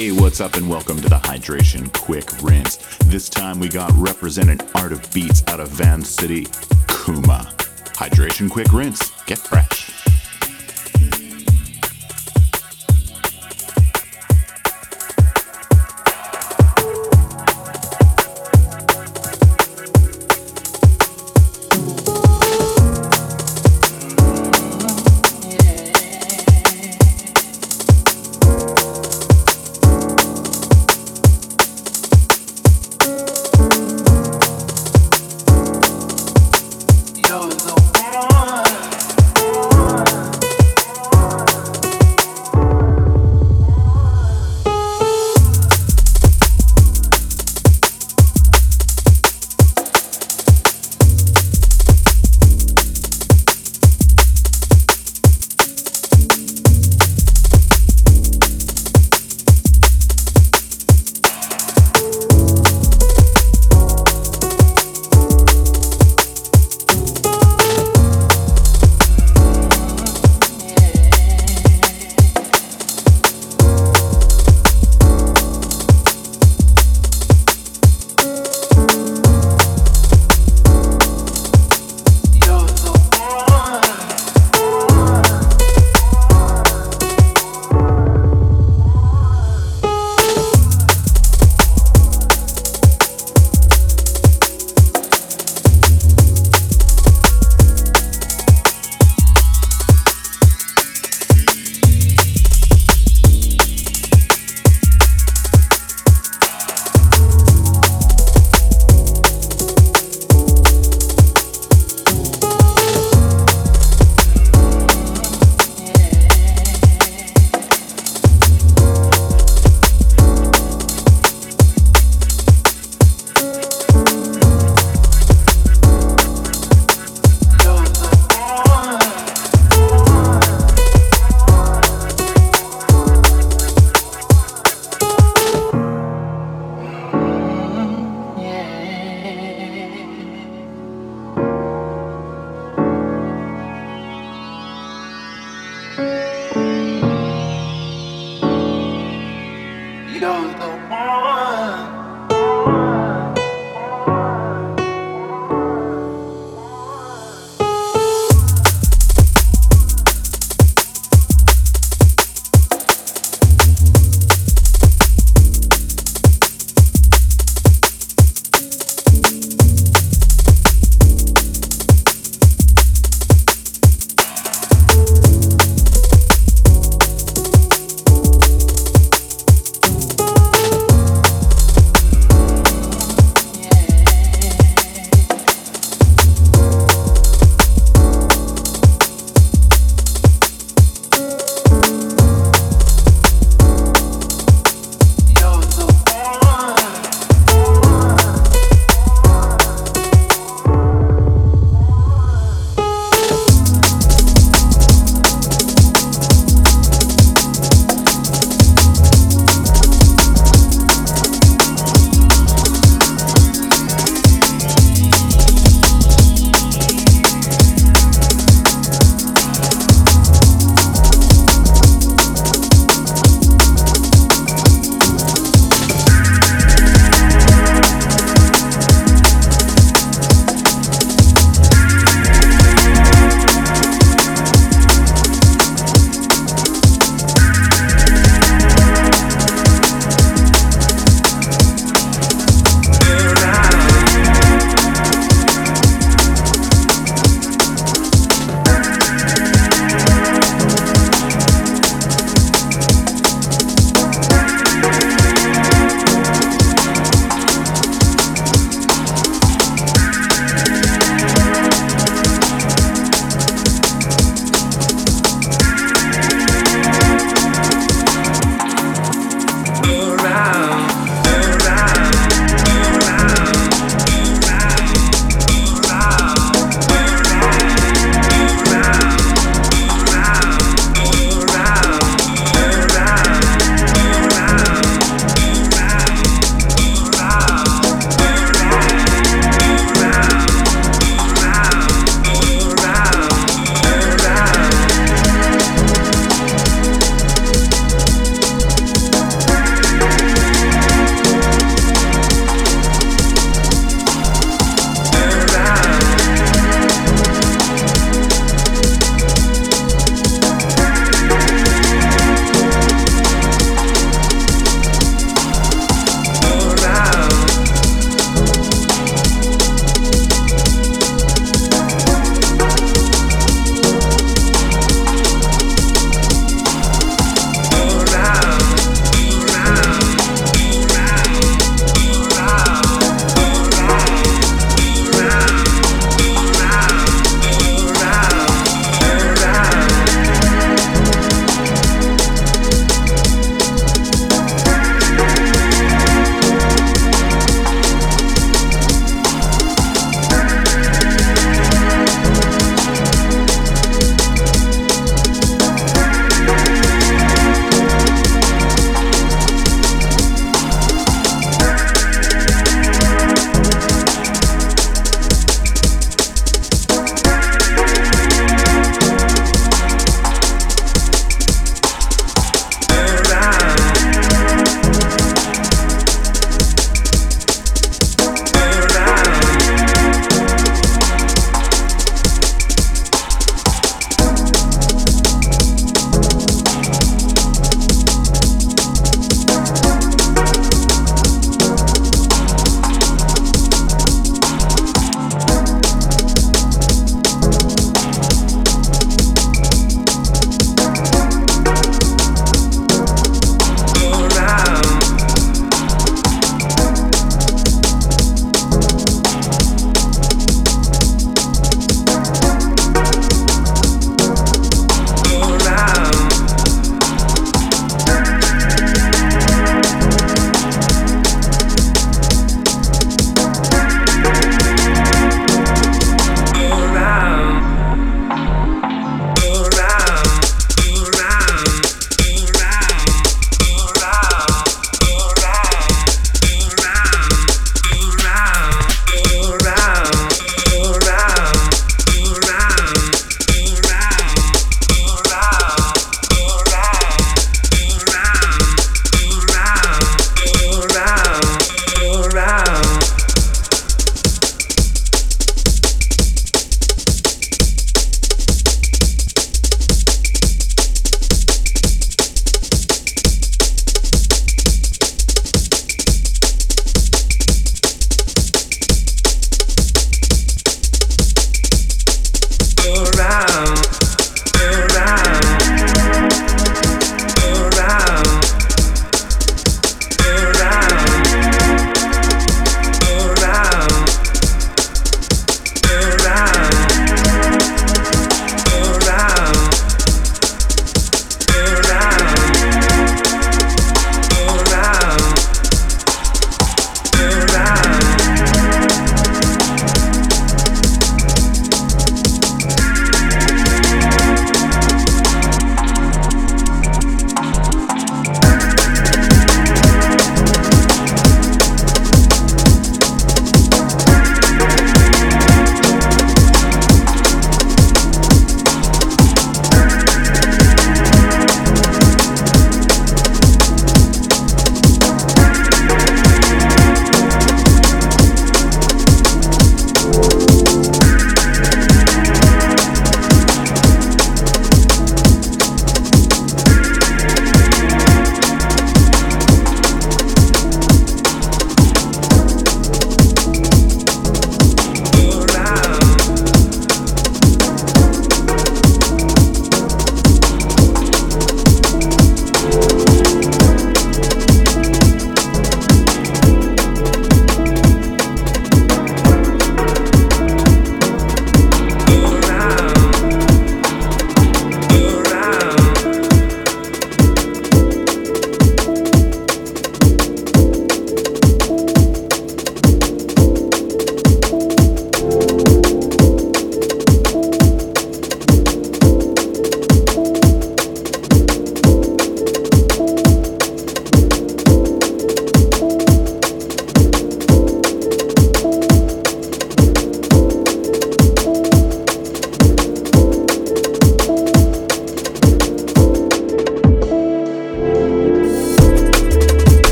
Hey, what's up, and welcome to the Hydration Quick Rinse. This time we got representing Art of Beats out of Van City, Kuma. Hydration Quick Rinse. Get fresh.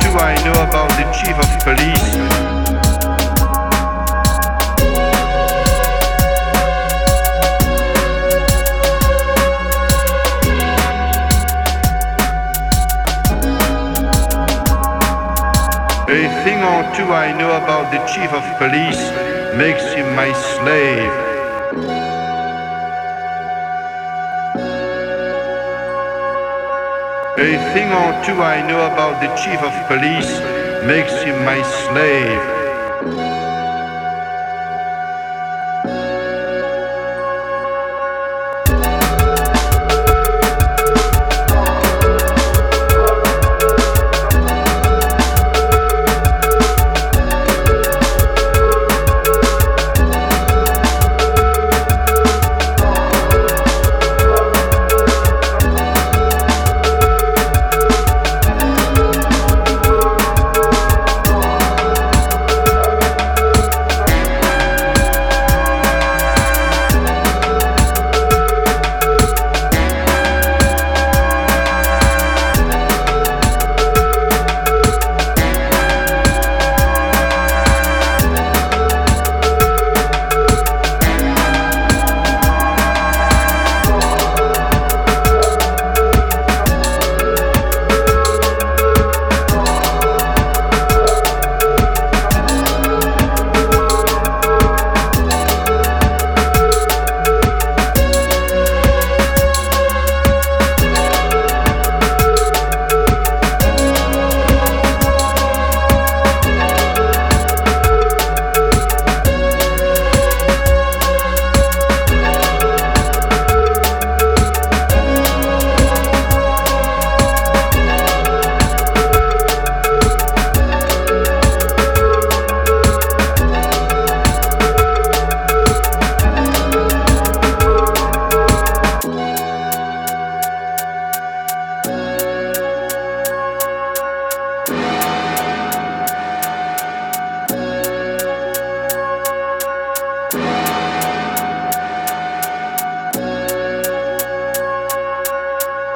Two I know about the chief of police. A thing or two I know about the chief of police makes him my slave. A thing or two I know about the chief of police makes him my slave.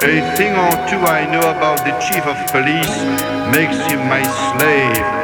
A thing or two I know about the chief of police makes him my slave.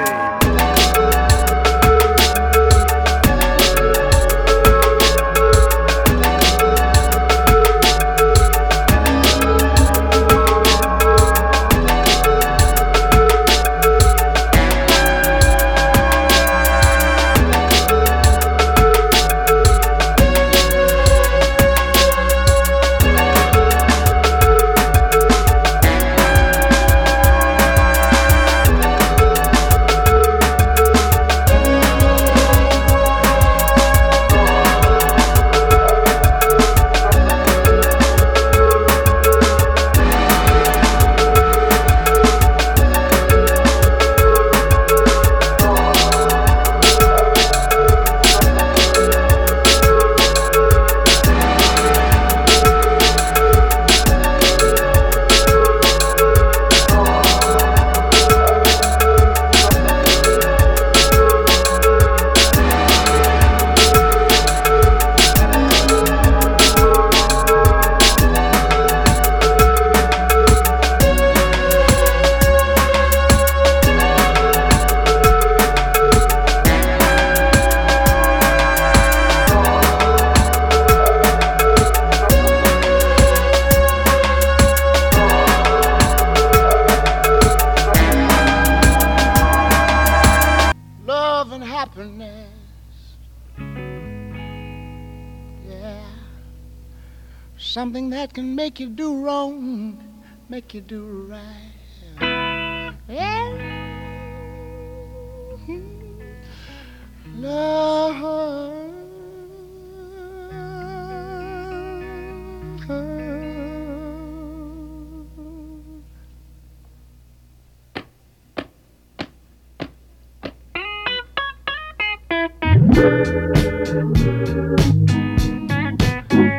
You do right. Love.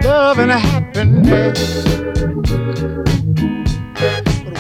love and happiness.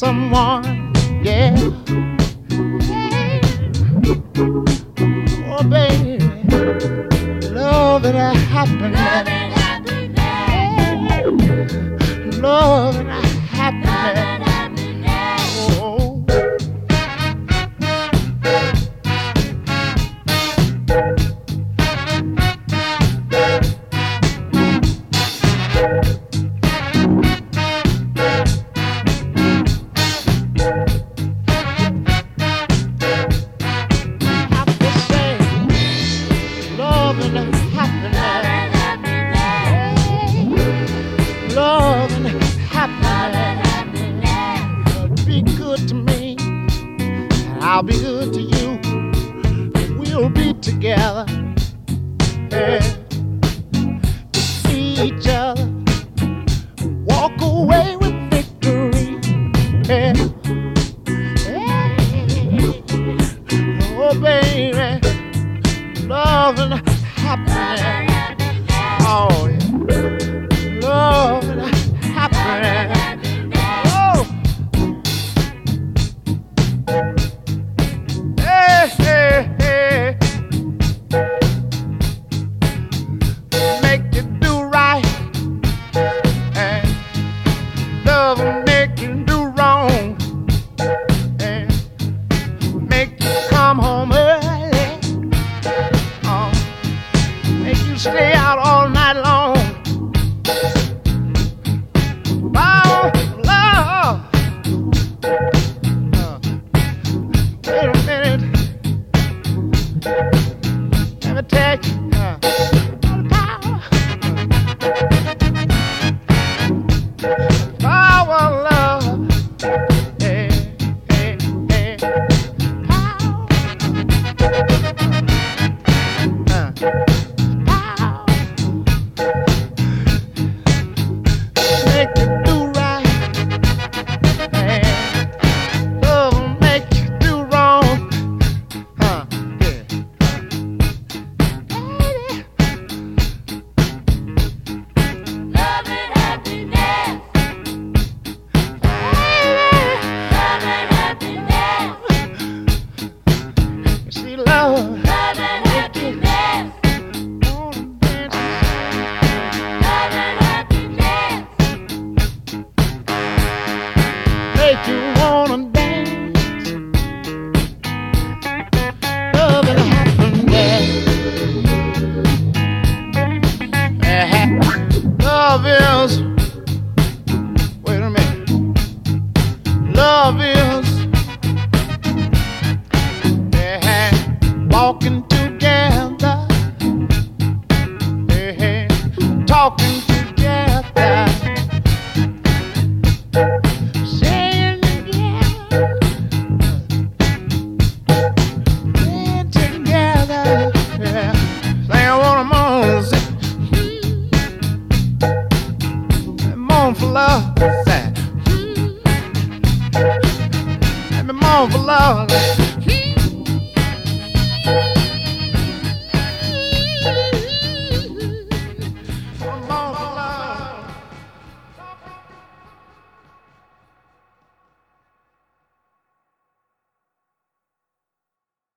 someone, yeah. Oh, baby, love and happiness. Make come home